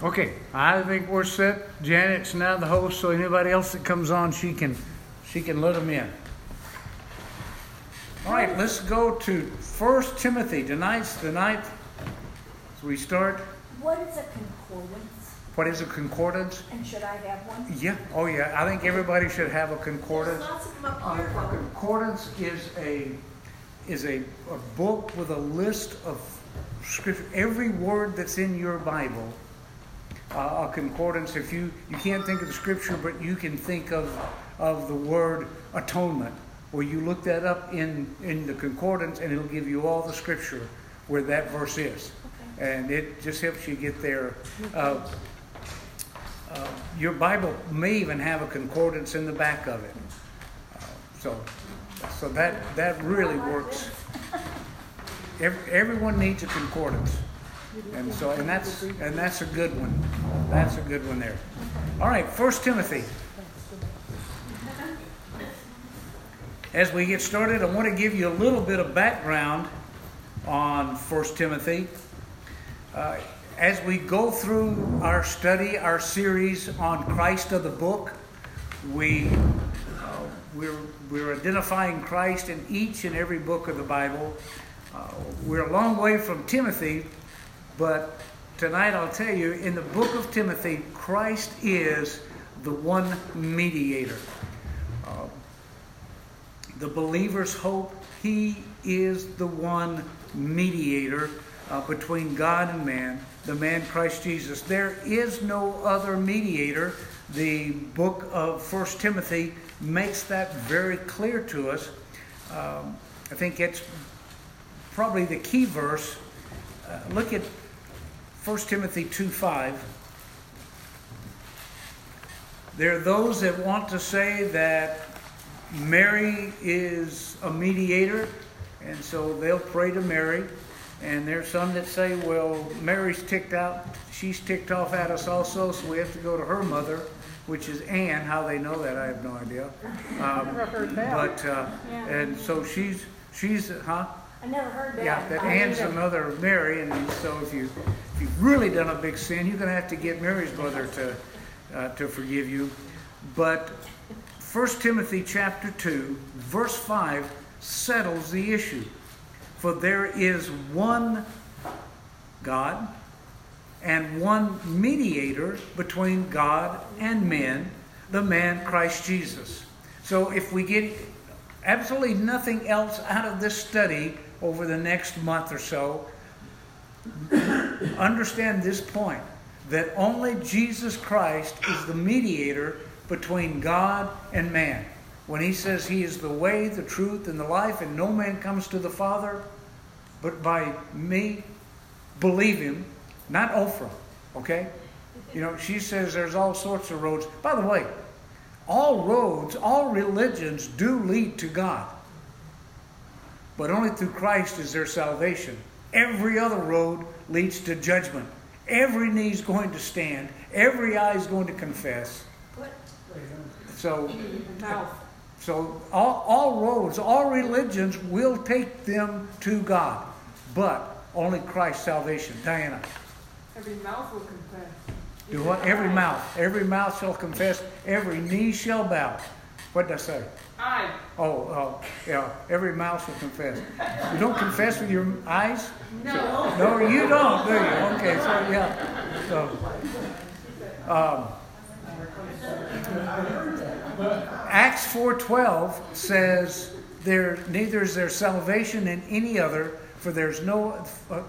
Okay, I think we're set. Janet's now the host, so anybody else that comes on, she can, she can let them in. All right, let's go to First Timothy. Tonight's the night. So we start. What is a concordance? What is a concordance? And should I have one? Yeah. Oh, yeah. I think everybody should have a concordance. There's lots of them up Uh, here, a concordance is a is a, a book with a list of scripture. Every word that's in your Bible. Uh, a concordance. If you you can't think of the scripture, but you can think of of the word atonement, where you look that up in in the concordance, and it'll give you all the scripture where that verse is, and it just helps you get there. Uh, uh, your Bible may even have a concordance in the back of it. Uh, so, so that that really works. Every, everyone needs a concordance, and so and that's and that's a good one. That's a good one there. All right, First Timothy. As we get started, I want to give you a little bit of background on First Timothy. Uh, as we go through our study, our series on Christ of the book, we uh, we're we're identifying Christ in each and every book of the Bible. Uh, we're a long way from Timothy, but tonight I'll tell you, in the book of Timothy, Christ is the one mediator. Uh, the believer's hope. He is the one mediator uh, between God and man, the man Christ Jesus. There is no other mediator. The book of First Timothy makes that very clear to us. Um, I think it's probably the key verse. Uh, look at 1 Timothy 2 5. There are those that want to say that Mary is a mediator, and so they'll pray to Mary. And there's some that say, well, Mary's ticked out, she's ticked off at us also, so we have to go to her mother, which is Anne. How they know that, I have no idea. Um, Never heard that. But uh, Yeah. and so she's she's huh? I never heard that. Yeah, that Anne's either. the mother of Mary, and so if you if you've really done a big sin, you're going to have to get Mary's mother to uh, to forgive you. But 1 Timothy chapter two, verse five, settles the issue. For there is one God and one mediator between God and men, the man Christ Jesus. So if we get absolutely nothing else out of this study over the next month or so, understand this point that only Jesus Christ is the mediator between God and man. When he says he is the way, the truth, and the life, and no man comes to the Father but by me, believe him, not Oprah, okay? You know, she says there's all sorts of roads. By the way, all roads, all religions do lead to God. But only through Christ is there salvation. Every other road leads to judgment. Every knee is going to stand. Every eye is going to confess. So, so all, all roads, all religions will take them to God. But only Christ's salvation. Diana. Every mouth will confess. Do what? Every mouth. Every mouth shall confess. Every knee shall bow. What did I say? I. Oh, oh, yeah. Every mouth will confess. You don't confess with your eyes? No. No, you don't, do you? Okay, so yeah. So, um, Acts four twelve says there neither is there salvation in any other, for there's no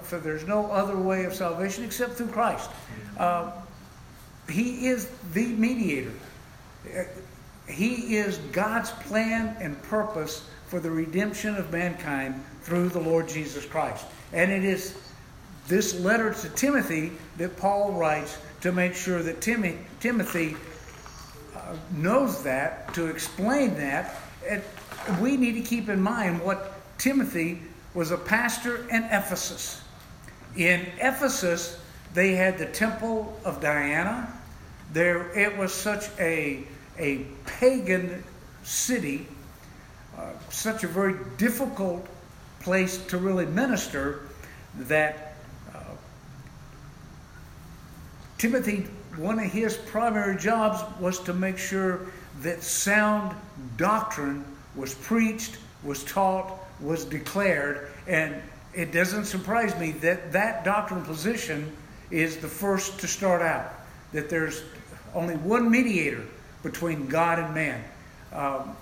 for there's no other way of salvation except through Christ. Uh, he is the mediator. He is God's plan and purpose for the redemption of mankind through the Lord Jesus Christ. And it is this letter to Timothy that Paul writes to make sure that Timmy, Timothy uh, knows that, to explain that. We need to keep in mind what Timothy was a pastor in Ephesus. In Ephesus, they had the temple of Diana. There, it was such a, a pagan city, uh, such a very difficult place to really minister that uh, Timothy, one of his primary jobs was to make sure that sound doctrine was preached, was taught, was declared, and it doesn't surprise me that that doctrinal position is the first to start out. That there's only one mediator between God and man. Um,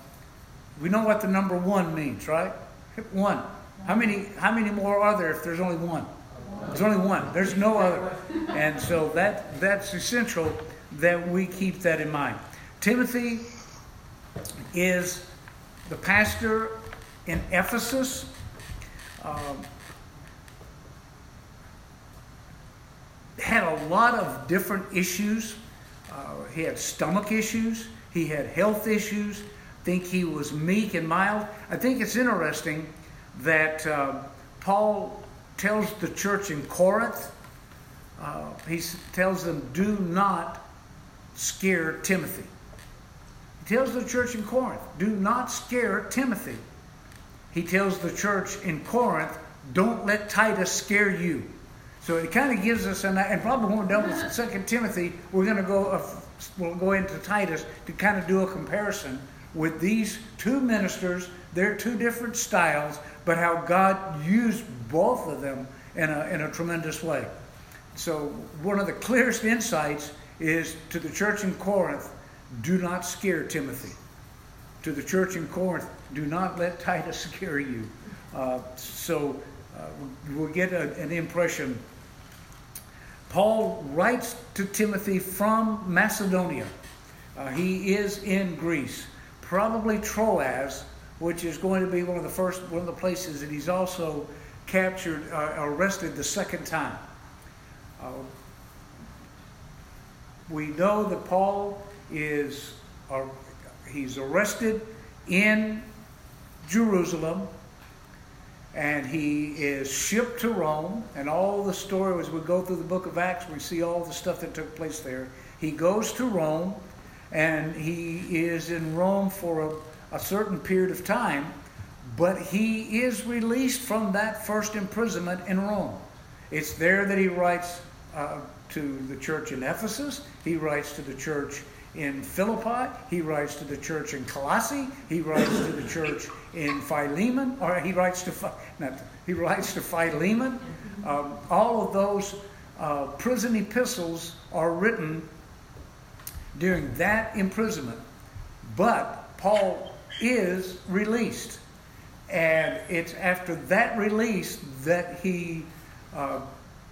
we know what the number one means, right? One. How many? How many more are there if there's only one? There's only one. There's no other. And so that that's essential that we keep that in mind. Timothy is the pastor in Ephesus. Um, had a lot of different issues. Uh, he had stomach issues. He had health issues. I think he was meek and mild. I think it's interesting that uh, Paul tells the church in Corinth, uh, he tells them, do not scare Timothy. He tells the church in Corinth, do not scare Timothy. He tells the church in Corinth, don't let Titus scare you. So it kind of gives us, an, and probably when we're done with Second Timothy, we're going to go, uh, we'll go into Titus to kind of do a comparison with these two ministers, They're two different styles, but how God used both of them in a, in a tremendous way. So one of the clearest insights is to the church in Corinth, do not scare Timothy. To the church in Corinth, do not let Titus scare you. Uh, so uh, we'll get a, an impression. Paul writes to Timothy from Macedonia. Uh, he is in Greece, probably Troas, which is going to be one of the first, one of the places that he's also captured, uh, arrested the second time. Uh, we know that Paul is, uh, he's arrested in Jerusalem and he is shipped to Rome. And all the story, as we go through the book of Acts, we see all the stuff that took place there. He goes to Rome and he is in Rome for a a certain period of time, but he is released from that first imprisonment in Rome. It's there that he writes uh, to the church in Ephesus, he writes to the church in Philippi, he writes to the church in Colossae, he writes to the church in Philemon, or he writes to not, he writes to Philemon. Um, all of those uh, prison epistles are written during that imprisonment, but Paul is released. And it's after that release that he uh,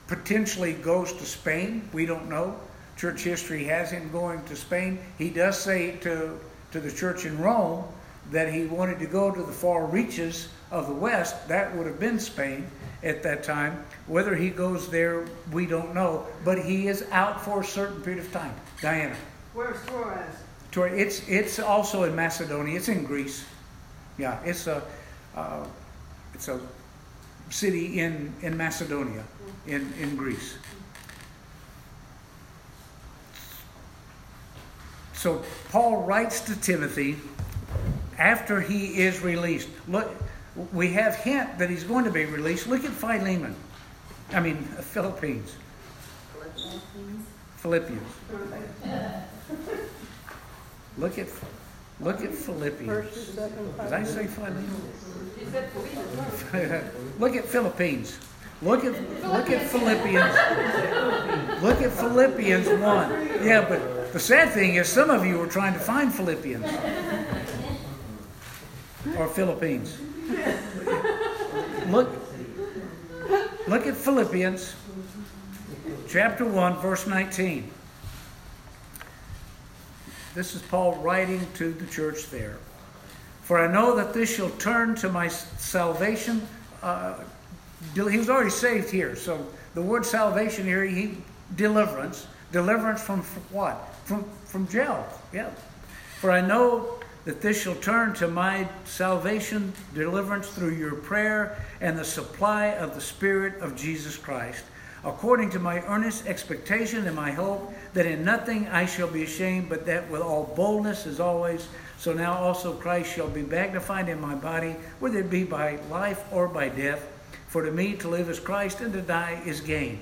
potentially goes to Spain. We don't know. Church history has him going to Spain. He does say to, to the church in Rome that he wanted to go to the far reaches of the West. That would have been Spain at that time. Whether he goes there, we don't know. But he is out for a certain period of time. Diana. Where's Troas? It's it's also in Macedonia. It's in Greece. Yeah, it's a uh, it's a city in in Macedonia, in in Greece. So Paul writes to Timothy after he is released. Look, we have hint that he's going to be released. Look at Philemon. I mean Philippines. Philippians. Look at look at Philippians. Did I say Philemon? Look at Philippines. Look at look at Philippians. Look at Philippians one. Yeah, but the sad thing is some of you are trying to find Philippians or Philippines. Look look at Philippians chapter 1 verse 19. This is Paul writing to the church there. For I know that this shall turn to my salvation. Uh, he was already saved here. So the word salvation here, he deliverance. Deliverance from, from what? From from jail. Yeah. For I know that this shall turn to my salvation, deliverance through your prayer and the supply of the Spirit of Jesus Christ according to my earnest expectation and my hope that in nothing I shall be ashamed, but that with all boldness as always, so now also Christ shall be magnified in my body, whether it be by life or by death. For to me to live is Christ, and to die is gain.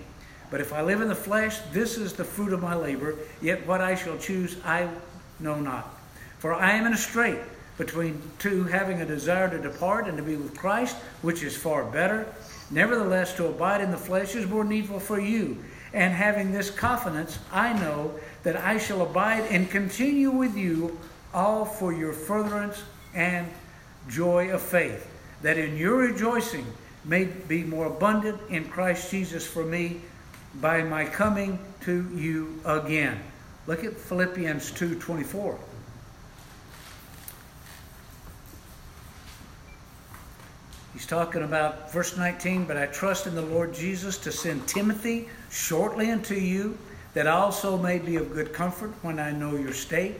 But if I live in the flesh, this is the fruit of my labor. Yet what I shall choose, I know not. For I am in a strait between two, having a desire to depart and to be with Christ, which is far better. Nevertheless, to abide in the flesh is more needful for you. And having this confidence, I know that I shall abide and continue with you all for your furtherance and joy of faith, that in your rejoicing may be more abundant in Christ Jesus for me by my coming to you again. Look at Philippians 2:24. He's talking about verse 19, but I trust in the Lord Jesus to send Timothy shortly unto you, that also may be of good comfort when I know your state.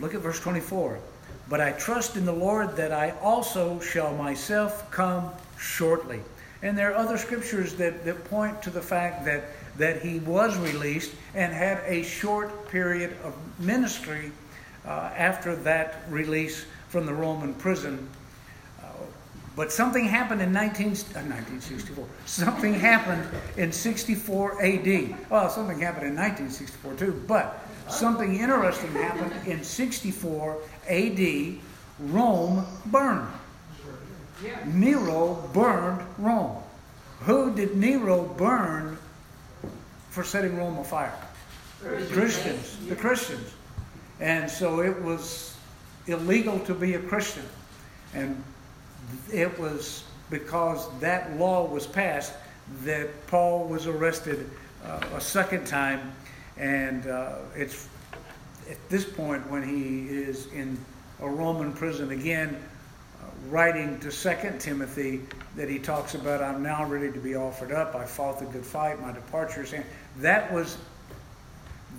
Look at verse 24. But I trust in the Lord that I also shall myself come shortly. And there are other scriptures that, that point to the fact that, that he was released and had a short period of ministry uh, after that release from the Roman prison. Uh, but something happened in 19, uh, 1964. Something happened in 64 AD. Well, something happened in 1964 too, but something interesting happened in 64 AD. Rome burned. Nero burned Rome. Who did Nero burn for setting Rome afire? Christians, the Christians. And so it was illegal to be a Christian. And it was because that law was passed that Paul was arrested uh, a second time. And uh, it's at this point when he is in a Roman prison again, writing to Second Timothy that he talks about, I'm now ready to be offered up. I fought the good fight. My departure is in. That was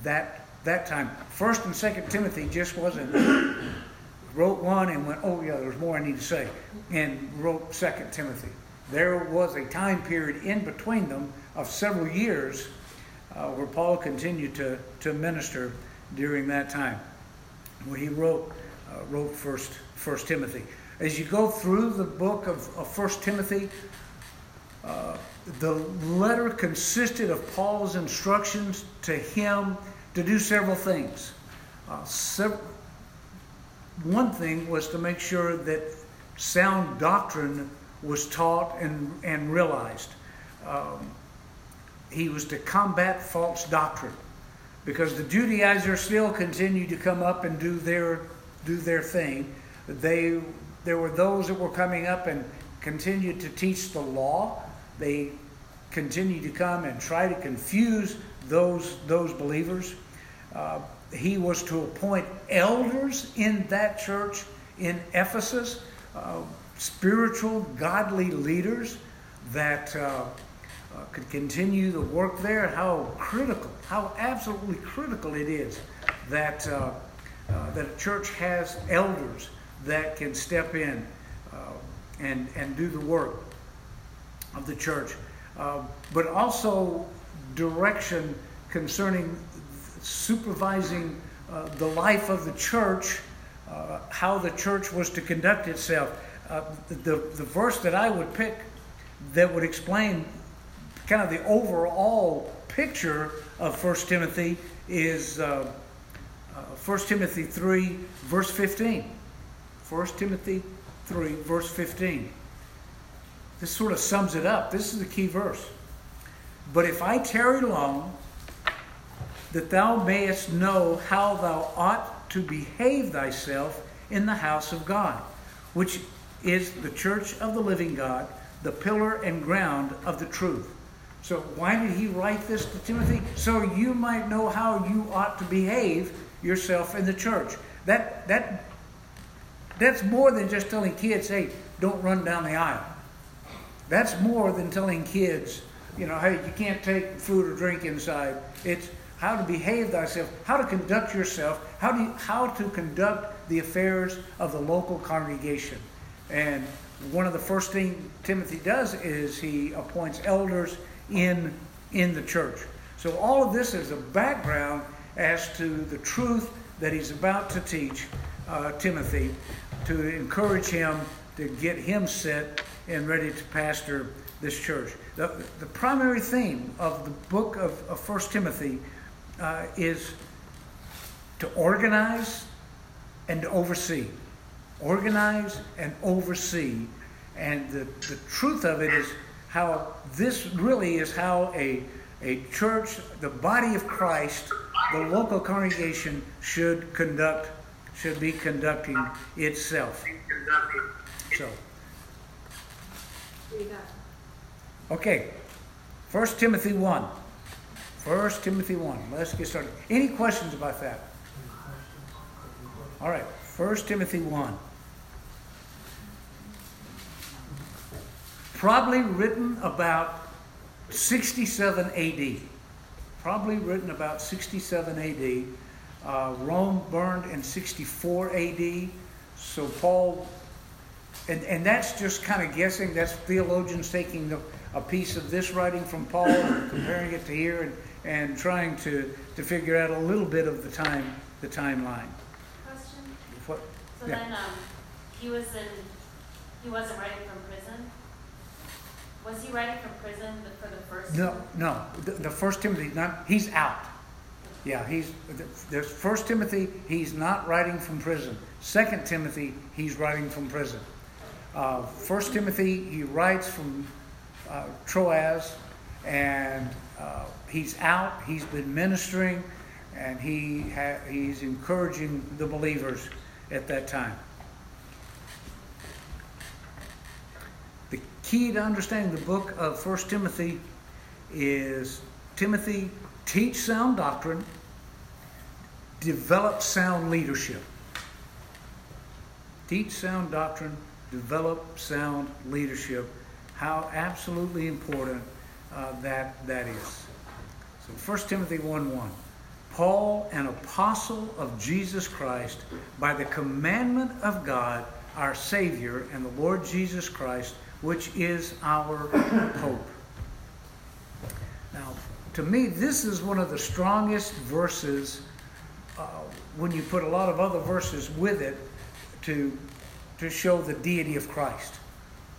that that time. First and Second Timothy just wasn't wrote one and went, oh yeah, there's more I need to say, and wrote Second Timothy. There was a time period in between them of several years uh, where Paul continued to, to minister during that time. When he wrote uh, wrote First First Timothy. As you go through the book of, of 1 Timothy, uh, the letter consisted of Paul's instructions to him to do several things. Uh, one thing was to make sure that sound doctrine was taught and, and realized. Um, he was to combat false doctrine because the Judaizers still continued to come up and do their do their thing. They there were those that were coming up and continued to teach the law. They continued to come and try to confuse those, those believers. Uh, he was to appoint elders in that church in Ephesus, uh, spiritual, godly leaders that uh, uh could continue the work there. How critical, how absolutely critical it is that, uh, uh, that a church has elders that can step in uh, and, and do the work of the church, uh, but also direction concerning supervising uh, the life of the church, uh, how the church was to conduct itself. Uh, the, the verse that I would pick that would explain kind of the overall picture of 1 Timothy is uh, 1 Timothy 3, verse 15. 1 Timothy 3, verse 15. This sort of sums it up. This is the key verse. But if I tarry long, that thou mayest know how thou ought to behave thyself in the house of God, which is the church of the living God, the pillar and ground of the truth. So, why did he write this to Timothy? So you might know how you ought to behave yourself in the church. That, that that's more than just telling kids, hey, don't run down the aisle. That's more than telling kids, you know, hey, you can't take food or drink inside. It's how to behave thyself, how to conduct yourself, how, do you, how to conduct the affairs of the local congregation. And one of the first things Timothy does is he appoints elders in, in the church. So all of this is a background as to the truth that he's about to teach uh, Timothy to encourage him to get him set and ready to pastor this church. The, the primary theme of the book of, of 1 Timothy uh, is to organize and to oversee. Organize and oversee. And the, the truth of it is how this really is how a, a church, the body of Christ, the local congregation should conduct, should be conducting itself. So, okay. 1 Timothy 1. 1 Timothy 1. Let's get started. Any questions about that? All right. 1 Timothy 1. Probably written about 67 AD. Probably written about 67 AD. Uh, Rome burned in 64 AD. So Paul, and, and that's just kind of guessing. That's theologians taking the, a piece of this writing from Paul and comparing it to here and, and trying to, to figure out a little bit of the time the timeline. Question. What, So Yeah. then, um, he was in, he wasn't writing from prison? Was he writing from prison for the first? No, no. The, the First Timothy, not he's out. Yeah, he's there's First Timothy. He's not writing from prison. Second Timothy, he's writing from prison. Uh, First Timothy, he writes from uh, Troas, and uh, he's out. He's been ministering, and he ha- he's encouraging the believers at that time. The key to understanding the book of First Timothy is Timothy teach sound doctrine, develop sound leadership. Teach sound doctrine, develop sound leadership. How absolutely important uh, that that is. So 1 Timothy 1 1. Paul, an apostle of Jesus Christ, by the commandment of God, our Savior, and the Lord Jesus Christ, which is our hope. Now, to me, this is one of the strongest verses when you put a lot of other verses with it to, to show the deity of Christ,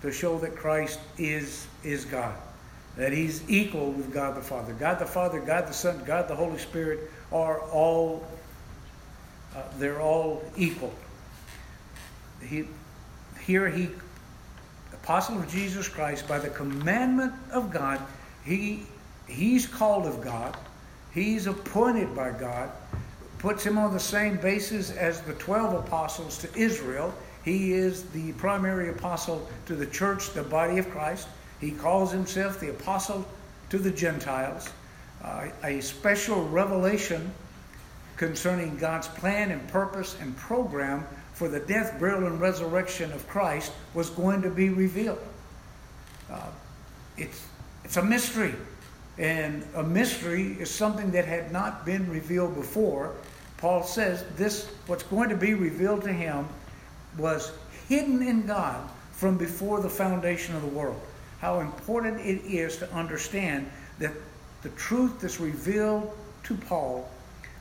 to show that Christ is, is God, that he's equal with God the Father. God the Father, God the Son, God the Holy Spirit are all, uh, they're all equal. He, here he, apostle of Jesus Christ, by the commandment of God, he, he's called of God, he's appointed by God, puts him on the same basis as the 12 apostles to Israel. He is the primary apostle to the church, the body of Christ. He calls himself the apostle to the Gentiles. Uh, a special revelation concerning God's plan and purpose and program for the death, burial, and resurrection of Christ was going to be revealed. Uh, it's, it's a mystery. And a mystery is something that had not been revealed before. Paul says this, what's going to be revealed to him, was hidden in God from before the foundation of the world. How important it is to understand that the truth that's revealed to Paul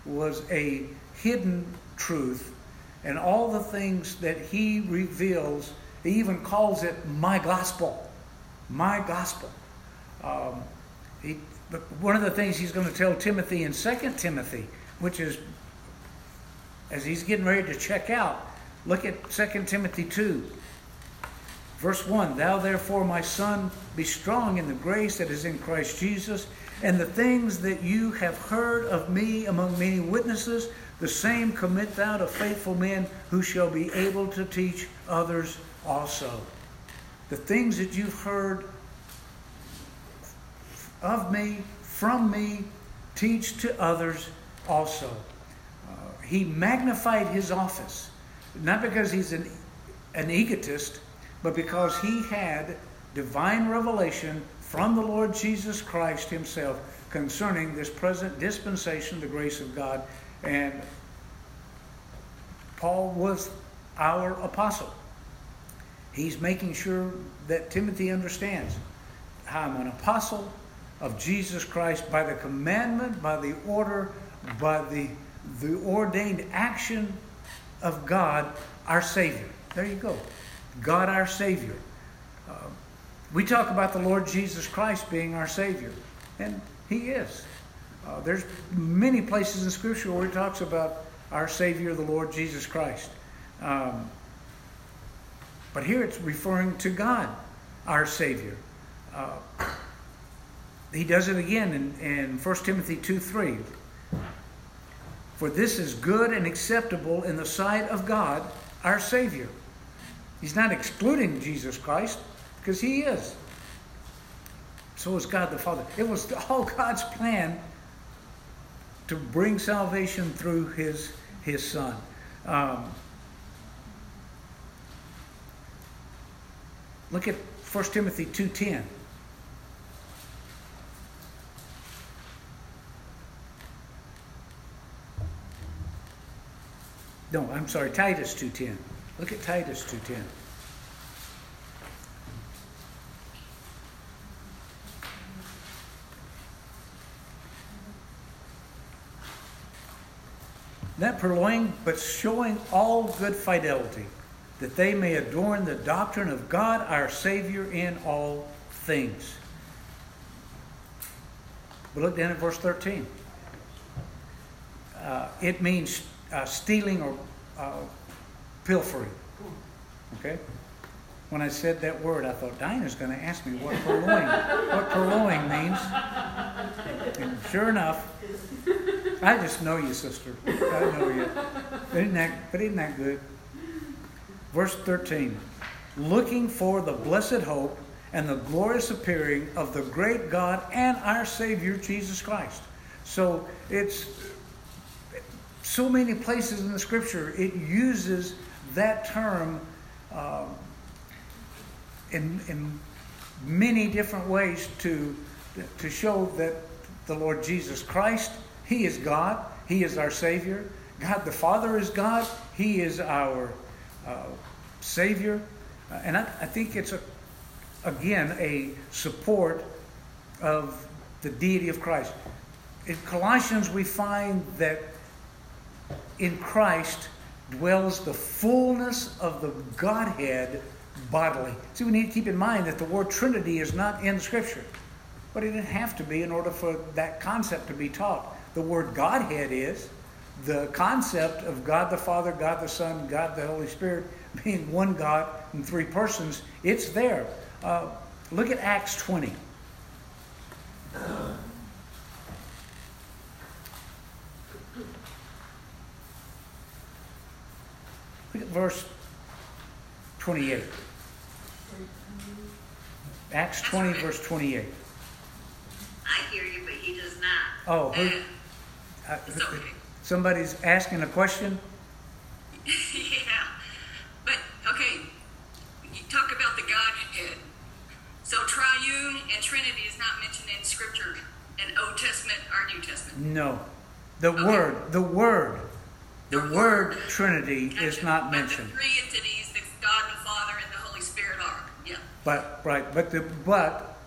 was a hidden truth, and all the things that he reveals, he even calls it my gospel. My gospel. Um, he, but one of the things he's going to tell Timothy in 2 Timothy, which is as he's getting ready to check out, look at 2 Timothy 2. Verse 1 Thou therefore, my son, be strong in the grace that is in Christ Jesus, and the things that you have heard of me among many witnesses, the same commit thou to faithful men who shall be able to teach others also. The things that you've heard of me, from me, teach to others also. He magnified his office, not because he's an, an egotist, but because he had divine revelation from the Lord Jesus Christ himself concerning this present dispensation, the grace of God. And Paul was our apostle. He's making sure that Timothy understands how I'm an apostle of Jesus Christ by the commandment, by the order, by the, the ordained action of God, our Savior. There you go. God, our Savior. Uh, we talk about the Lord Jesus Christ being our Savior, and He is. Uh, there's many places in Scripture where it talks about our Savior, the Lord Jesus Christ. Um, but here it's referring to God, our Savior. Uh, he does it again in, in 1 Timothy 2 3. For this is good and acceptable in the sight of God, our Savior. He's not excluding Jesus Christ, because He is. So is God the Father. It was all God's plan to bring salvation through His, his Son. Um, look at 1 Timothy 2.10. No, I'm sorry, Titus 2.10. Look at Titus 2.10. Not purloining, but showing all good fidelity, that they may adorn the doctrine of God our Savior in all things. But look down at verse 13. Uh, it means uh, stealing or uh, pilfering. Okay? When I said that word, I thought Dinah's going to ask me what purloining, what purloining means. And sure enough, I just know you, sister. I know you. But isn't that, but isn't that good? Verse 13. Looking for the blessed hope and the glorious appearing of the great God and our Savior Jesus Christ. So it's so many places in the scripture it uses that term uh, in, in many different ways to, to show that the Lord Jesus Christ, He is God, He is our Savior. God the Father is God, He is our uh, Savior. Uh, and I, I think it's, a, again, a support of the deity of Christ. In Colossians, we find that in Christ dwells the fullness of the Godhead bodily. See, we need to keep in mind that the word Trinity is not in Scripture, but it didn't have to be in order for that concept to be taught. The word Godhead is the concept of God the Father, God the Son, God the Holy Spirit being one God in three persons. It's there. Uh, look at Acts 20. Look at verse 28. Acts 20, verse 28. I hear you, but he does not. Oh, who, Uh, okay. somebody's asking a question? yeah. But, okay, you talk about the Godhead. So triune and Trinity is not mentioned in Scripture in Old Testament or New Testament. No. The Okay. word, the word, the The word. Trinity is Gotcha. not mentioned. the three entities, the God the Father and the Holy Spirit are. Yeah. But right, but the but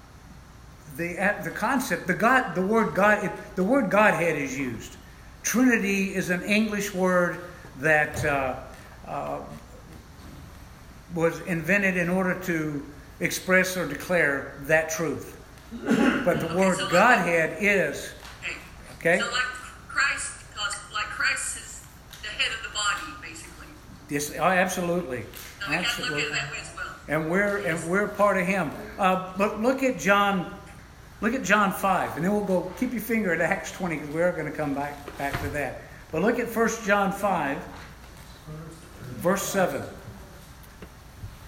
the the concept, the God, the word God, it, the word Godhead is used. Trinity is an English word that uh, uh, was invented in order to express or declare that truth. But the word so Godhead is Okay. Okay. So like Christ, cause like Christ is the head of the body, this. Oh, absolutely, So we look at absolutely. that way as well. and we're and we're part of him. Uh, but look at John, look at John five, and then we'll go. Keep your finger at Acts twenty because we are going to come back back to that. But look at First John five, verse seven.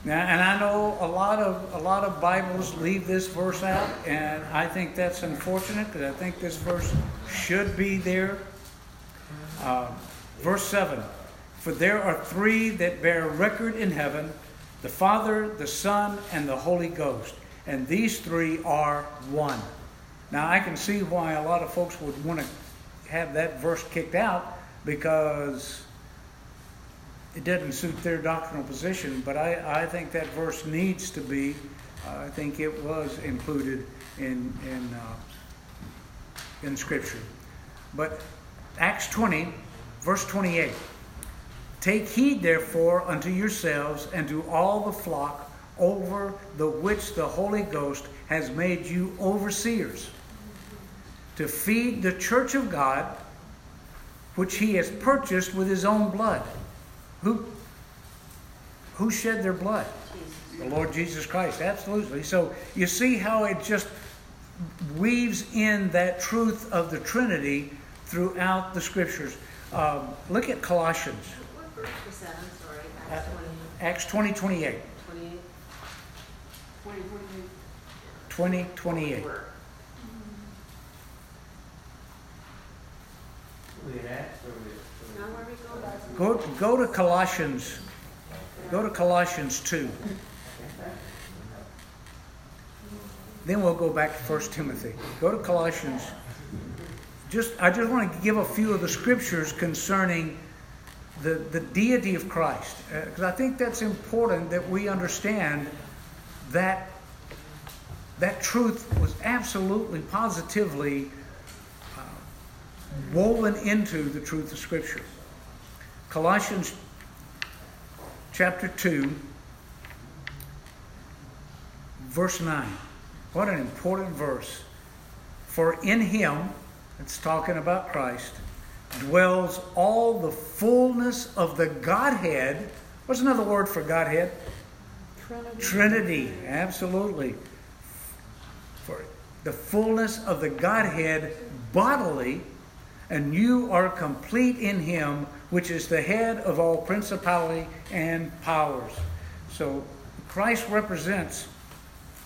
Now, and I know a lot of a lot of Bibles leave this verse out, and I think that's unfortunate because I think this verse should be there. Uh, verse 7 For there are three that bear record in heaven the Father, the Son, and the Holy Ghost. And these three are one. Now, I can see why a lot of folks would want to have that verse kicked out because it doesn't suit their doctrinal position, but I, I think that verse needs to be, uh, I think it was included in, in, uh, in Scripture. But Acts 20, verse 28. Take heed, therefore, unto yourselves and to all the flock over the which the Holy Ghost has made you overseers to feed the church of God, which he has purchased with his own blood. Who, who shed their blood? The Lord Jesus Christ, absolutely. So you see how it just weaves in that truth of the Trinity throughout the scriptures. Um, look at Colossians, What verse was that? I'm sorry, Uh, Acts twenty, Acts 20 28. twenty-eight? 20 28. Where? Now where we go? Go, go to Colossians. Go to Colossians 2. Then we'll go back to 1 Timothy. Go to Colossians. Just, I just want to give a few of the scriptures concerning the, the deity of Christ. Because I think that's important that we understand that that truth was absolutely, positively uh, woven into the truth of Scripture. Colossians chapter 2, verse 9. What an important verse. For in him, it's talking about Christ, dwells all the fullness of the Godhead. What's another word for Godhead? Trinity. Trinity, absolutely. For the fullness of the Godhead bodily, and you are complete in Him, which is the head of all principality and powers. So Christ represents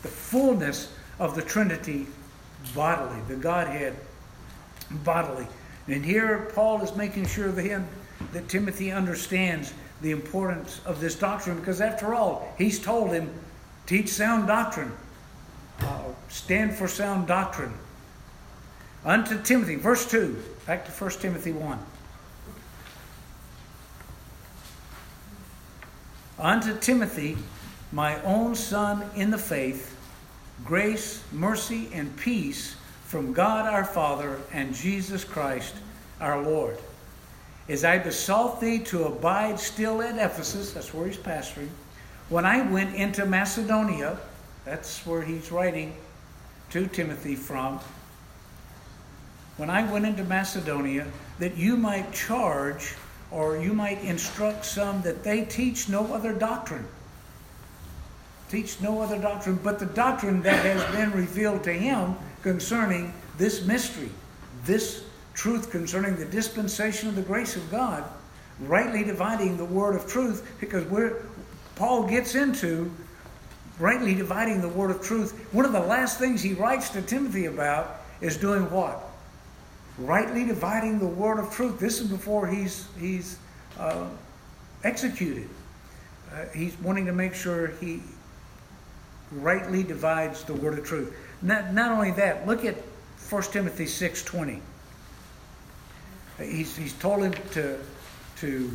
the fullness of the Trinity bodily, the Godhead bodily. And here Paul is making sure that, him, that Timothy understands the importance of this doctrine because, after all, he's told him, teach sound doctrine, uh, stand for sound doctrine. Unto Timothy, verse 2, back to 1 Timothy 1. Unto Timothy, my own son in the faith, grace, mercy, and peace from God our Father and Jesus Christ our Lord. As I besought thee to abide still at Ephesus, that's where he's pastoring, when I went into Macedonia, that's where he's writing to Timothy from, when I went into Macedonia, that you might charge or you might instruct some that they teach no other doctrine. Teach no other doctrine but the doctrine that has been revealed to him concerning this mystery, this truth concerning the dispensation of the grace of God, rightly dividing the word of truth, because we're, Paul gets into rightly dividing the word of truth. One of the last things he writes to Timothy about is doing what? Rightly dividing the word of truth. This is before he's he's uh, executed. Uh, he's wanting to make sure he rightly divides the word of truth. Not, not only that, look at 1 Timothy 6.20. He's, he's told him to, to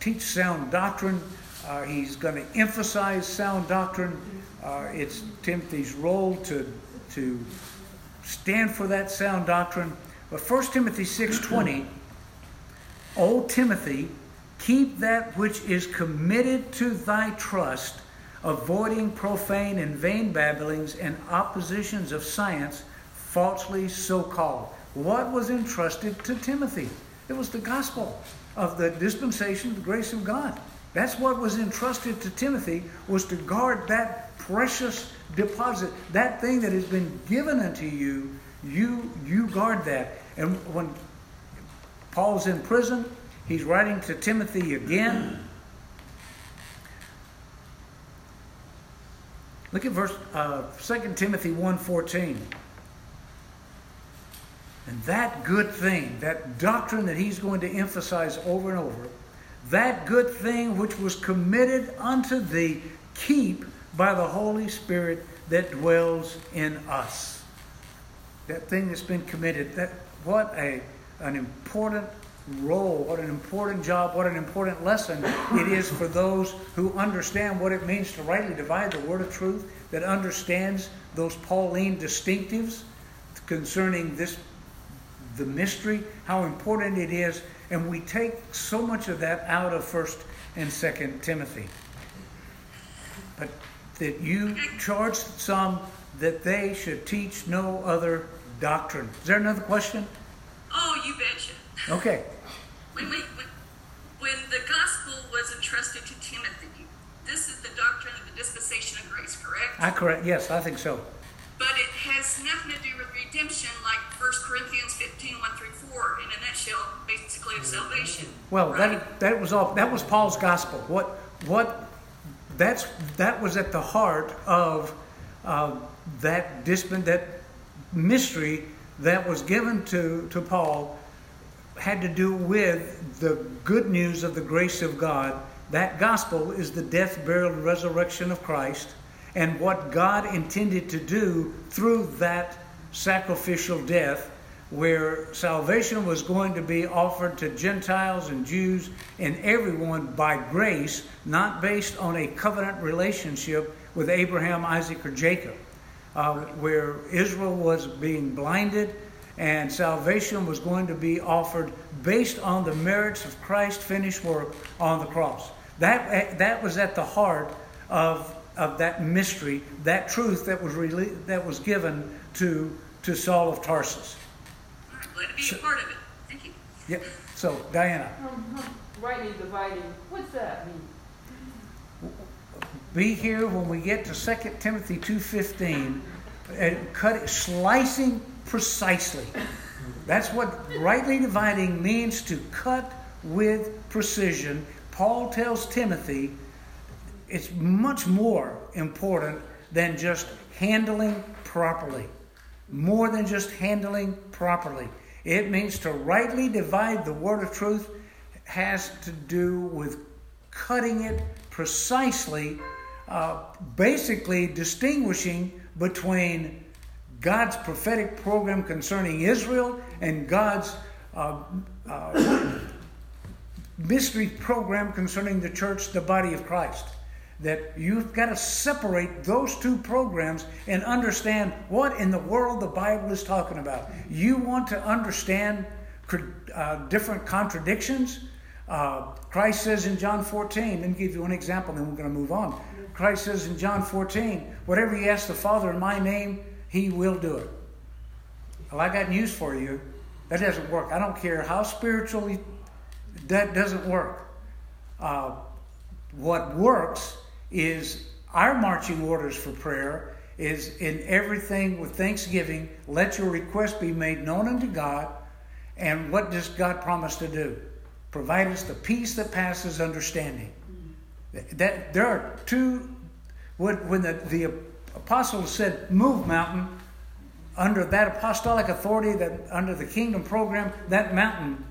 teach sound doctrine. Uh, he's going to emphasize sound doctrine. Uh, it's Timothy's role to, to stand for that sound doctrine. But 1 Timothy 6.20, O Timothy, keep that which is committed to thy trust, avoiding profane and vain babblings and oppositions of science, falsely so called. What was entrusted to Timothy? It was the gospel of the dispensation of the grace of God. That's what was entrusted to Timothy was to guard that precious deposit, that thing that has been given unto you, you you guard that. And when Paul's in prison, he's writing to Timothy again. Look at verse uh, 2 Timothy 1.14. And that good thing, that doctrine that he's going to emphasize over and over, that good thing which was committed unto thee, keep by the Holy Spirit that dwells in us. That thing that's been committed, that what a an important role, what an important job, what an important lesson it is for those who understand what it means to rightly divide the word of truth, that understands those Pauline distinctives concerning this the mystery, how important it is, and we take so much of that out of First and Second Timothy. But that you charged some that they should teach no other doctrine. Is there another question? Oh, you betcha. Okay. When, we, when, when the gospel was entrusted to Timothy, this is the doctrine of the dispensation of grace, correct? I correct. Yes, I think so. But it has nothing to do with redemption, like 1 Corinthians 15, 1 through 4, in a nutshell, basically of salvation. Well, right? that that was all. That was Paul's gospel. What what? That's that was at the heart of uh, that discipline, that mystery that was given to to Paul had to do with the good news of the grace of God. That gospel is the death, burial, and resurrection of Christ, and what God intended to do through that sacrificial death where salvation was going to be offered to Gentiles and Jews and everyone by grace, not based on a covenant relationship with Abraham, Isaac, or Jacob, uh, where Israel was being blinded and salvation was going to be offered based on the merits of Christ's finished work on the cross. That, that was at the heart of, of that mystery, that truth that was, rele- that was given to, to Saul of Tarsus. All right, let it be a part of it. Thank you. Yeah. So, Diana, Um, um, Rightly dividing, what's that mean? be here when we get to 2 Timothy 2.15 and cut it, slicing precisely. That's what rightly dividing means to cut with precision. Paul tells Timothy it's much more important than just handling properly. More than just handling properly. It means to rightly divide the word of truth has to do with cutting it precisely, uh, basically distinguishing between God's prophetic program concerning Israel and God's uh, uh, mystery program concerning the church, the body of Christ. That you've got to separate those two programs and understand what in the world the Bible is talking about. You want to understand uh, different contradictions. Uh, Christ says in John 14, let me give you one example, then we're going to move on. Christ says in John 14, whatever you ask the Father in my name, he will do it. Well, I got news for you. That doesn't work. I don't care how spiritually that doesn't work. Uh, what works is our marching orders for prayer is in everything with thanksgiving, let your request be made known unto God. And what does God promise to do? Provide us the peace that passes understanding. That there are two when, the, the apostles said, Move, mountain, under that apostolic authority, that under the kingdom program, that mountain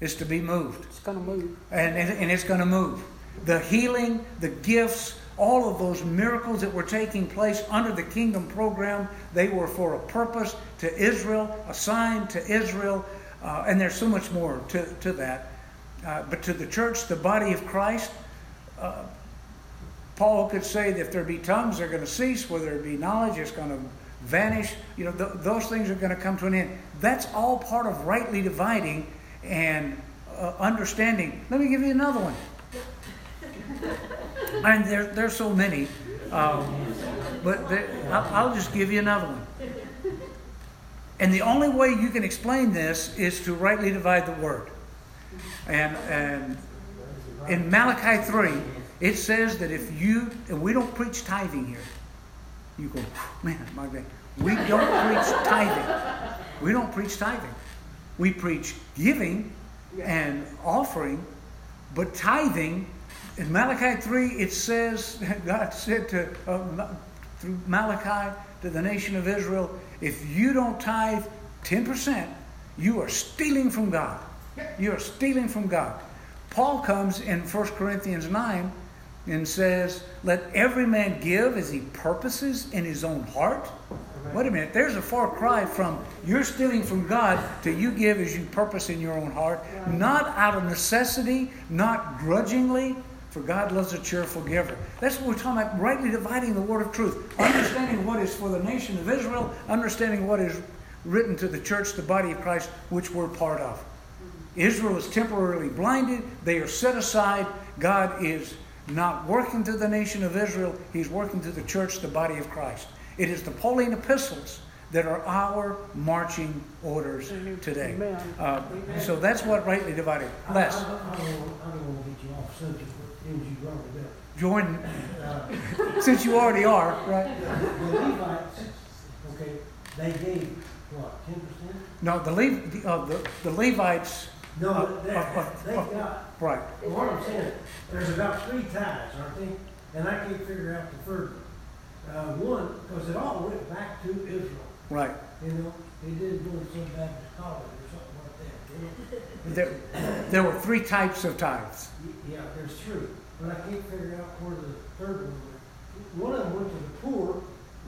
is to be moved. It's going to move. And, and, and it's going to move. The healing, the gifts, all of those miracles that were taking place under the kingdom program, they were for a purpose to Israel, a sign to Israel, uh, and there's so much more to, to that. Uh, but to the church, the body of Christ, uh, Paul could say that if there be tongues, they're going to cease. Whether there be knowledge, it's going to vanish. You know, th- those things are going to come to an end. That's all part of rightly dividing and uh, understanding. Let me give you another one. and there, there's so many, um, but there, I'll, I'll just give you another one. And the only way you can explain this is to rightly divide the word. And, and in Malachi 3, it says that if you, and we don't preach tithing here. You go, man, my God. We don't preach tithing. We don't preach tithing. We preach giving and offering, but tithing, in Malachi 3, it says, God said to, uh, through Malachi to the nation of Israel, if you don't tithe 10%, you are stealing from God. You are stealing from God. Paul comes in 1 Corinthians 9 and says, Let every man give as he purposes in his own heart. Wait a minute, there's a far cry from you're stealing from God to you give as you purpose in your own heart, not out of necessity, not grudgingly, for God loves a cheerful giver. That's what we're talking about, rightly dividing the word of truth, understanding what is for the nation of Israel, understanding what is written to the church, the body of Christ, which we're part of. Mm-hmm. Israel is temporarily blinded. They are set aside. God is not working to the nation of Israel. He's working to the church, the body of Christ. It is the Pauline epistles that are our marching orders today. Uh, so that's what rightly divided. Les, I, I, I don't, I don't want to get you off subject, but things you brought it up. join, Uh, since you already are, right? the the Levites, okay, they gave, what, ten percent? No, the, Le- the, uh, the, the Levites, No, they, they got, right, what I'm saying, there's about three ties, aren't they? And I can't figure out the third one. Uh, one, because it all went back to Israel, right. you know, they didn't go to some Baptist college or something like that, you know? There, there were three types of tithes. Yeah, there's three, but I can't figure out where the third one went. One of them went to the poor,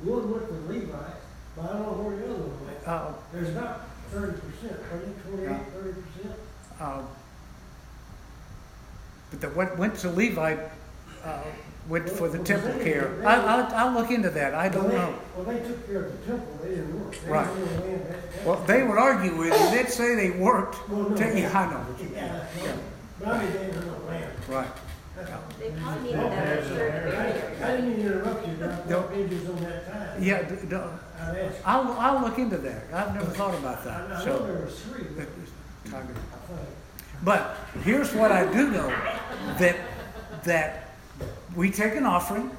one went to the Levites, but I don't know where the other one went. Uh, There's about thirty percent, think twenty-eight, thirty percent. Uh, but the, what went to Levi uh, went for the temple care. I, I'll, I'll look into that. I don't know. Well, they took care of the temple, they didn't work. They Right. didn't really land that- that- Well, they would argue with you. They'd say they worked. Well, no, to- yeah, I know. Yeah, no, but I mean, they didn't know land. Right. They probably needed that extra area. I didn't mean interrupt you, No. thought pages on that time. Yeah, d- d- I'd ask. I'll, I'll look into that. I've never thought about that. I know So, there was three, but but- I think. but here's what I do know: that that we take an offering.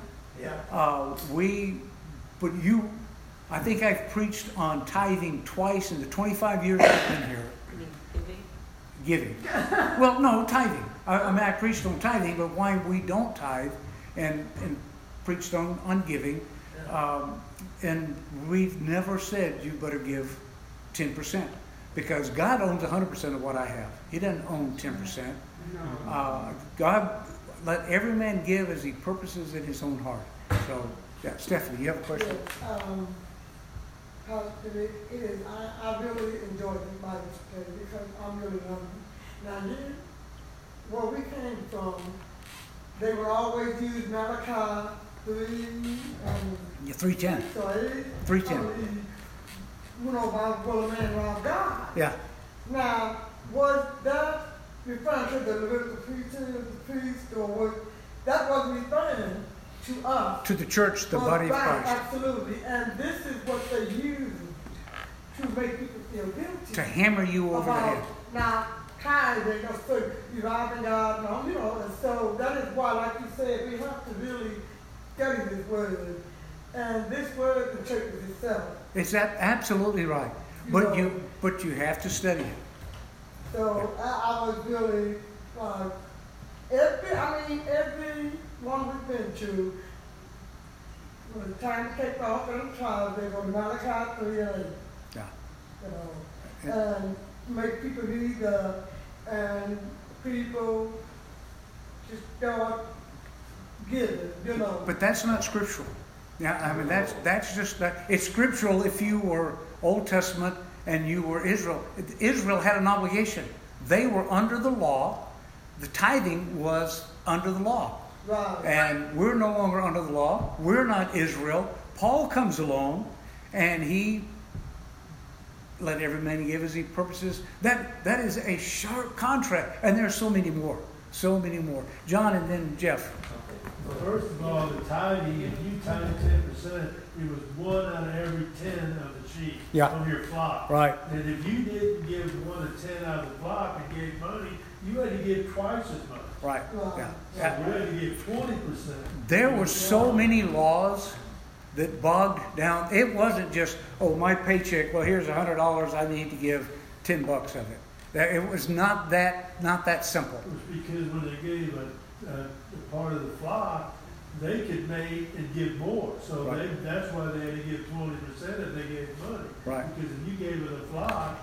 Yeah. Uh, we, but you, I think I've preached on tithing twice in the 25 years I've been here. Giving. Well, no, tithing. I, I mean, I preached on tithing, but why we don't tithe, and, and preached on, on giving. Um, and we've never said you better give 10%, because God owns 100% of what I have. He doesn't own 10%. Uh, God, let every man give as he purposes in his own heart. So, yeah, Stephanie, you have a question? Yes, um, Pastor, it it is, I, I really enjoy the Bible study because I'm really young. Now, you, where we came from, they would always use Malachi three, um, Yeah, 310. so 310. You know, about will a man rob God? Yeah. Now, was that referring to the Levitical of the priest, or was, that was referring to us? To the church, the body of Christ. Absolutely, and this is what they use to make people feel guilty. To hammer you over the head. Now, tithing, or so you robbing God, no, you know, and so that is why, like you said, we have to really study this word. And this word, the church is itself. It's that absolutely right. But you, but you have to study it. So I, I was really, uh, every, I mean, every one we've been to, when it's time take off in the trial, they go to Malachi three and. Yeah. You know, and make people read the, and people just start giving, you know. But that's not scriptural. Yeah, I mean that's that's just that it's scriptural if you were Old Testament and you were Israel. Israel had an obligation. They were under the law. The tithing was under the law. Right. And we're no longer under the law. We're not Israel. Paul comes along and he let every man give as he purposes. That that is a sharp contract. And there are so many more. So many more. John and then Jeff. Well, First of all, the tithing, if you tithe ten percent, it was one out of every ten of the sheep Yeah. of your flock. Right. And if you didn't give one to ten out of the flock and gave money, you had to give twice as much. Right. Yeah. yeah. You had to give twenty percent. There were so many laws that bogged down. It wasn't just, oh, my paycheck. Well, here's a hundred dollars. I need to give ten bucks of it. It was not that not that simple. It was because when they gave a, a, a part of the flock, they could make and give more. So Right. they, that's why they had to give twenty percent if they gave money. Right. Because if you gave it a flock,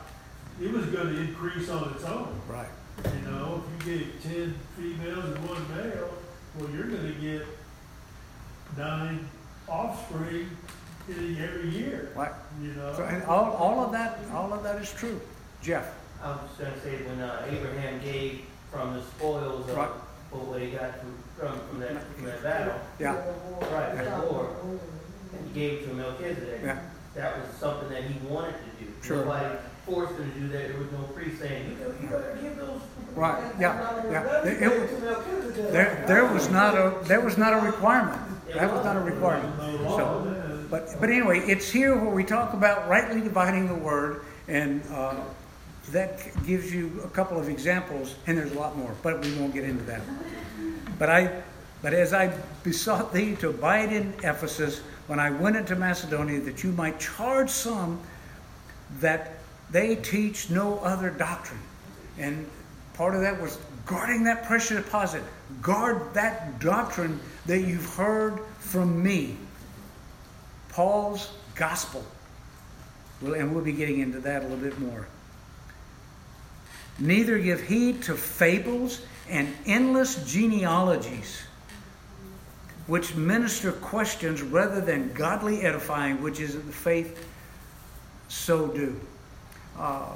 it was gonna increase on its own. Right. You know, if you gave ten females and one male, well, you're gonna get nine offspring in every year, Right. you know? So, and all, all of that all of that is true. Jeff. I was just gonna say, when uh, Abraham gave from the spoils of Right. what he got from, from, from that, from that battle, Yeah. right, that war, and he gave it to Melchizedek. Yeah. that was something that he wanted to do. Sure. Nobody forced him to do that. There was no priest saying, you gotta give those. Right, yeah, and I mean, yeah. It- it- There, there was not a, there was not a requirement. That was not a requirement. So, but, but anyway, it's here where we talk about rightly dividing the word, and uh, that gives you a couple of examples, and there's a lot more, but we won't get into that. But I, but as I besought thee to abide in Ephesus when I went into Macedonia, that you might charge some that they teach no other doctrine. And part of that was guarding that precious deposit. Guard that doctrine that you've heard from me. Paul's gospel. And we'll be getting into that a little bit more. Neither give heed to fables and endless genealogies, which minister questions rather than godly edifying, which is the faith so do. Uh,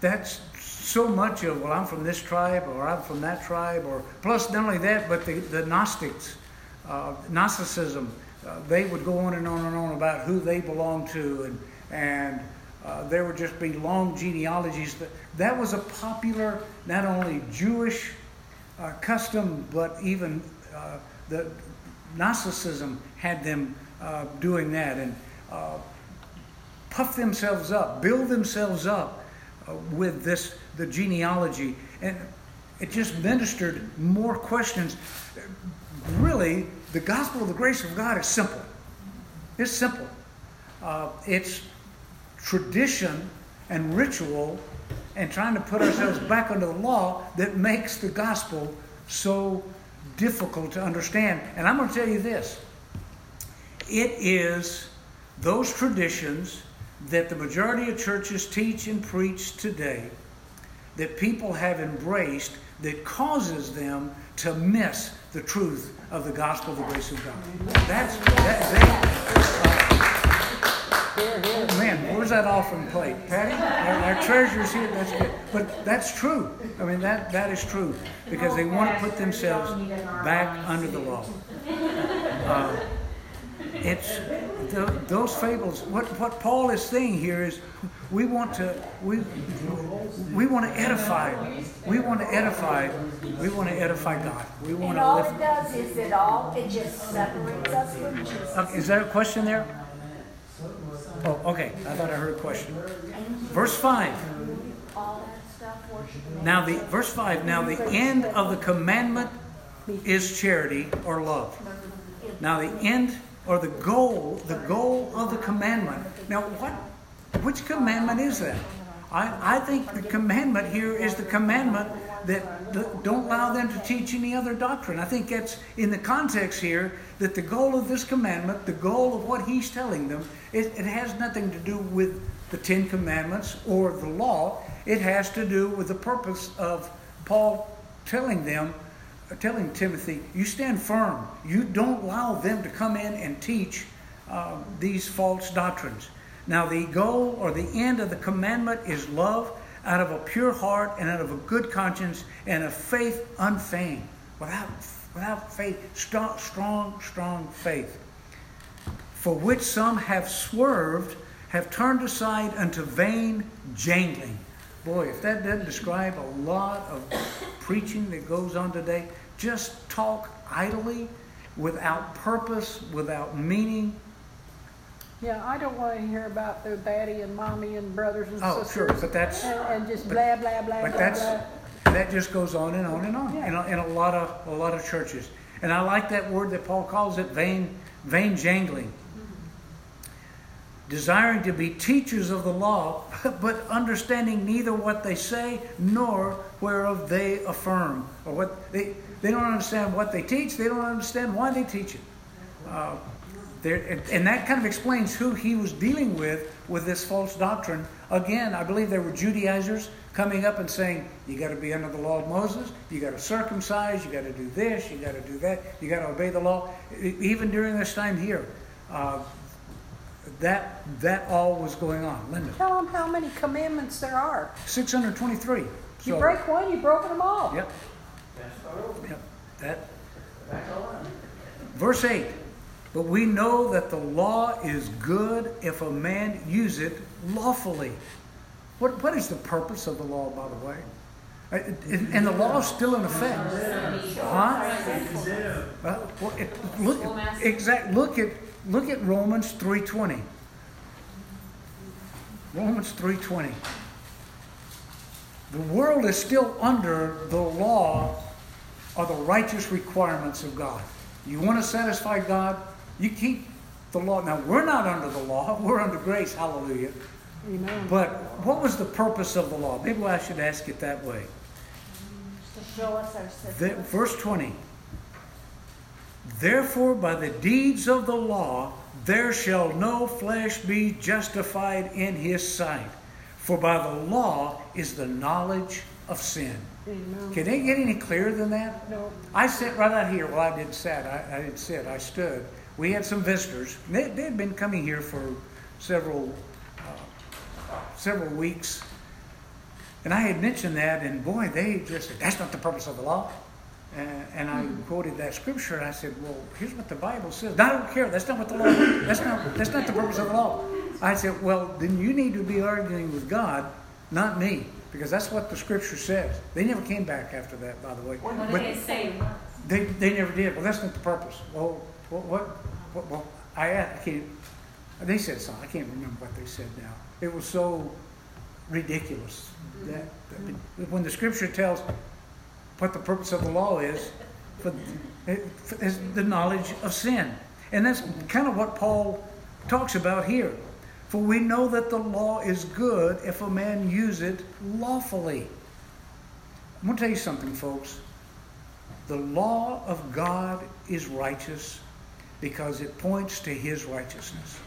that's so much of, well, I'm from this tribe or I'm from that tribe, or plus not only that, but the, the Gnostics, uh, Gnosticism, uh, they would go on and on and on about who they belong to, and, and uh, there would just be long genealogies. That, that was a popular, not only Jewish uh, custom, but even uh, the Gnosticism had them uh, doing that. And uh, puff themselves up, build themselves up with this the genealogy, and it just ministered more questions. Really, the gospel of the grace of God is simple. It's simple. It's tradition and ritual and trying to put ourselves back under the law that makes the gospel so difficult to understand. And I'm going to tell you this it is those traditions that the majority of churches teach and preach today that people have embraced that causes them to miss the truth of the gospel of the grace of God. That's that they, uh, oh, man, where's that offering plate, Patty? Our, our treasurer's here. That's good, but that's true. I mean that that is true because they want to put themselves back under the law. Uh, it's the, those fables. What what Paul is saying here is, we want to we we want to edify. We want to edify. We want to edify God. We want And to all lift. it does is it all, it just separates us from Jesus. Uh, is there a question there? Oh, okay. I thought I heard a question. Verse five. All that stuff, worship. Now the verse five. Now the end of the commandment is charity or love. Now the end or the goal, the goal of the commandment. Now what? Which commandment is that? I, I think the commandment here is the commandment that the, don't allow them to teach any other doctrine. I think that's in the context here that the goal of this commandment, the goal of what he's telling them, it, it has nothing to do with the Ten Commandments or the law. It has to do with the purpose of Paul telling them, telling Timothy, you stand firm. You don't allow them to come in and teach uh, these false doctrines. Now, the goal or the end of the commandment is love out of a pure heart and out of a good conscience and a faith unfeigned. Without, without faith, strong, strong, strong faith. For which some have swerved, have turned aside unto vain jangling. Boy, if that doesn't describe a lot of preaching that goes on today, just talk idly, without purpose, without meaning. Yeah, I don't want to hear about their daddy and mommy and brothers and Oh, sisters. sure, but that's And, and just blah, blah, blah, But blah, that's blah. that just goes on and on and on in, a, in a lot of a lot of churches. And I like that word that Paul calls it vain vain jangling. Desiring to be teachers of the law, but understanding neither what they say nor whereof they affirm, or what they they don't understand what they teach. They don't understand why they teach it. Uh, and, that kind of explains who he was dealing with with this false doctrine. Again, I believe there were Judaizers coming up and saying, "You got to be under the law of Moses. You got to circumcise. You got to do this. You got to do that. You got to obey the law." Even during this time here, uh, that that all was going on. Linda, Tell them how many commandments there are. six hundred twenty-three. You break one, you've broken them all. Yep. That's our own. Yep. That That's all right. Verse 8 But we know that the law is good if a man use it lawfully. What, what is the purpose of the law, by the way? Uh, And, the law is still in effect. Huh? Uh, well, it, look, exact, look at, look at Romans 3.20. Romans 3.20. The world is still under the law or the righteous requirements of God. You want to satisfy God, you keep the law. Now, we're not under the law, we're under grace, hallelujah. Amen. But what was the purpose of the law? Maybe I should ask it that way. To show us our The- verse 20. Therefore, by the deeds of the law, there shall no flesh be justified in his sight. For by the law is the knowledge of sin. Amen. Can it get any clearer than that? No, I sat right out here. Well, I didn't sit. I, I didn't sit. I stood. We had some visitors. They, they had been coming here for several uh, several weeks, and I had mentioned that, and boy, they just said, "That's not the purpose of the law." And, and I quoted that scripture, and I said, "Well, here's what the Bible says." I don't care. That's not what the law. That's not. That's not the purpose of the law. I said, "Well, then you need to be arguing with God, not me." Because that's what the scripture says. They never came back after that, by the way. What But- did they say? they, they never did. Well, that's not the purpose. Well, what, what, what well, I, I can't, they said something. I can't remember what they said now. It was so ridiculous that, that mm-hmm. when the scripture tells what the purpose of the law is, for, for, is the knowledge of sin. And that's kind of what Paul talks about here. For we know that the law is good if a man use it lawfully. I'm going to tell you something, folks. The law of God is righteous because it points to his righteousness.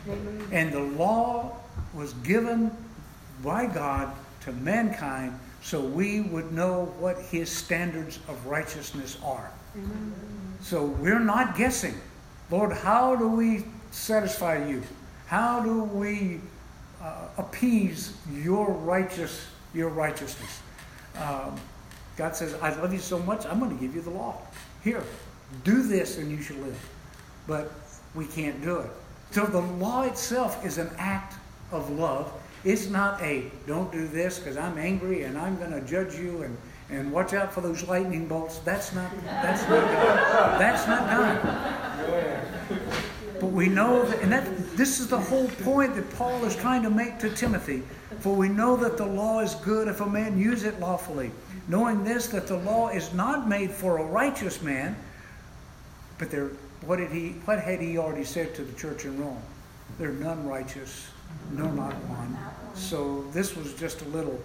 And the law was given by God to mankind so we would know what his standards of righteousness are. So we're not guessing. Lord, how do we satisfy you? How do we uh, appease your righteous your righteousness? Um, God says, I love you so much, I'm going to give you the law. Here, do this and you shall live. But we can't do it. So the law itself is an act of love. It's not a don't do this because I'm angry and I'm going to judge you and, and watch out for those lightning bolts. That's not that's not God. That's not God. But we know that, and that this is the whole point that Paul is trying to make to Timothy. For we know that the law is good if a man use it lawfully, knowing this that the law is not made for a righteous man, but there. What did he? What had he already said to the church in Rome? There are none righteous, no, not one. So this was just a little.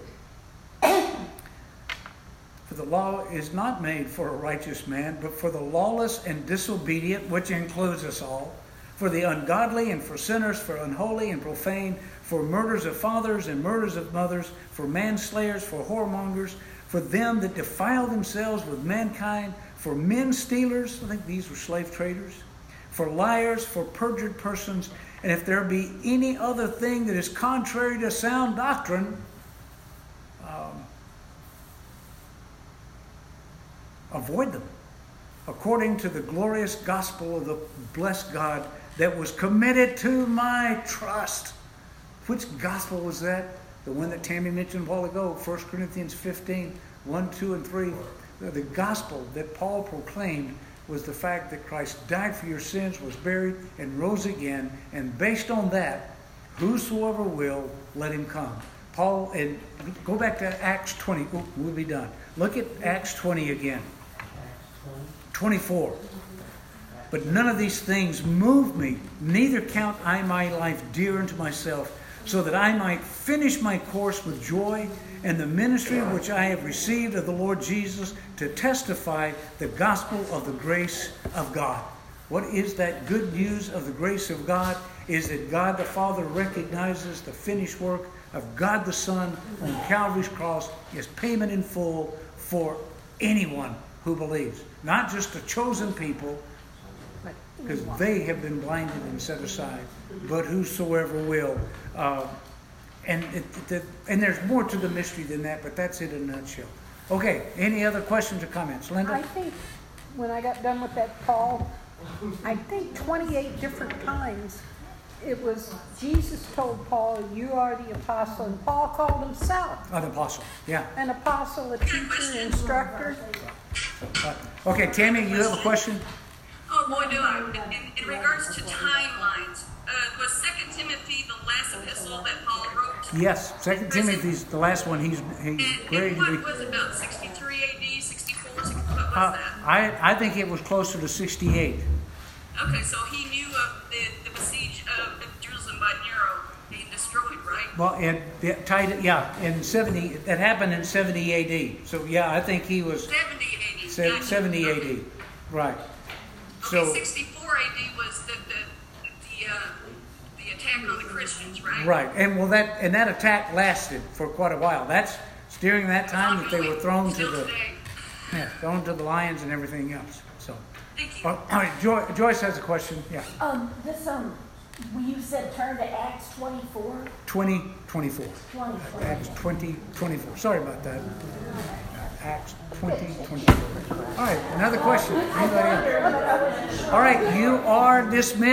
For the law is not made for a righteous man, but for the lawless and disobedient, which includes us all, for the ungodly and for sinners, for unholy and profane, for murders of fathers and murders of mothers, for manslayers, for whoremongers, for them that defile themselves with mankind, for men stealers, I think these were slave traders, for liars, for perjured persons, and if there be any other thing that is contrary to sound doctrine, um, avoid them according to the glorious gospel of the blessed God that was committed to my trust. Which gospel was that? The one that Tammy mentioned a while ago, 1 Corinthians 15, 1, 2, and 3. The- The gospel that Paul proclaimed was the fact that Christ died for your sins, was buried, and rose again. And based on that, whosoever will, let him come. Paul, and go back to Acts 20. Oh, we'll be done. Look at Acts 20 again. 24. But none of these things move me, neither count I my life dear unto myself, so that I might finish my course with joy and the ministry which I have received of the Lord Jesus to testify the gospel of the grace of God. What is that good news of the grace of God? Is that God the Father recognizes the finished work of God the Son on Calvary's cross as payment in full for anyone who believes. Not just the chosen people, because they have been blinded and set aside, but whosoever will. Uh, and it, it, and there's more to the mystery than that, but that's it in a nutshell. Okay, any other questions or comments? Linda? I think when I got done with that Paul I think twenty-eight different times, it was, Jesus told Paul, you are the apostle, and Paul called himself An apostle, yeah. an apostle, a teacher, an instructor. Uh, Okay, Tammy, you have a question? Oh, boy, do I. In, in regards to timelines, uh, was Second Timothy the last epistle that Paul wrote? Yes, Second Timothy's the last one he's, he's And, and what was it, about 63 AD, 64, 60, what was Uh, that? I, I think it was closer to sixty-eight. Okay, so he knew of the, the besiege of Jerusalem by Nero being destroyed, right? Well, and it tied it, yeah, in seventy, that happened in seventy AD. So, yeah, I think he was 70 AD. se- gotcha. Okay. AD, right. Okay, So, 64 AD was the, the, the, uh, the attack on the Christians, right? right, and well, that, and that attack lasted for quite a while. That's during that time that they were thrown to the, today. yeah, thrown to the lions and everything else, so. Thank you. All right, Joy- Joyce has a question, yeah. Um, this, um, you said turn to Acts twenty-four, Twenty twenty-four. twenty-four. Acts twenty twenty-four. Sorry about that. Acts twenty twenty-four. All right, another question. Anybody else? All right, you are dismissed.